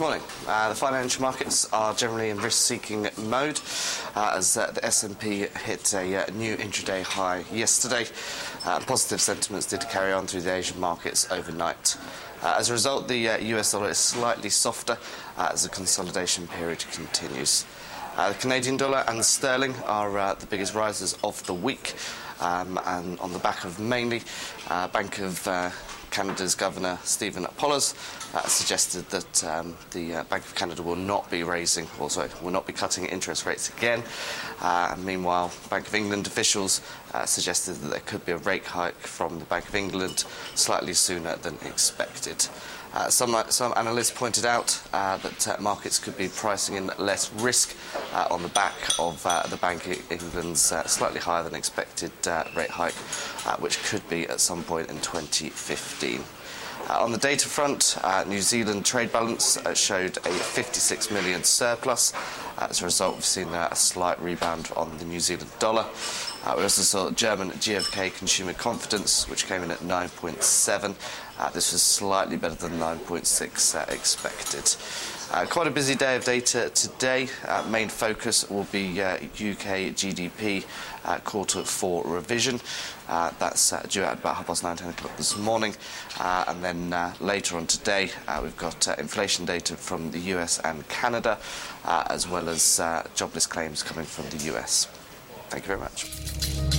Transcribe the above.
morning. Uh, the financial markets are generally in risk-seeking mode uh, as uh, the S&P hit a uh, new intraday high yesterday. Uh, positive sentiments did carry on through the Asian markets overnight. Uh, as a result, the US dollar is slightly softer as the consolidation period continues. the Canadian dollar and the sterling are the biggest risers of the week, um, and on the back of mainly Bank of Canada's Governor Stephen Poloz uh, suggested that um, the uh, Bank of Canada will not be raising, or sorry, will not be cutting interest rates again. Uh, meanwhile, Bank of England officials uh, suggested that there could be a rate hike from the Bank of England slightly sooner than expected. Uh, some, uh, some analysts pointed out uh, that uh, markets could be pricing in less risk on the back of the Bank of England's slightly higher than expected rate hike, which could be at some point in 2015. Uh, on the data front, uh, New Zealand trade balance uh, showed a 56 million surplus. As a result, we've seen a slight rebound on the New Zealand dollar. we also saw German GfK consumer confidence, which came in at 9.7. this was slightly better than 9.6 expected. Uh, quite a busy day of data today. Uh, main focus will be uh, UK GDP uh, quarter four revision. Uh, that's uh, due at about half past nine, ten o'clock this morning. and then later on today, we've got inflation data from the US and Canada, as well as uh, jobless claims coming from the US. Thank you very much.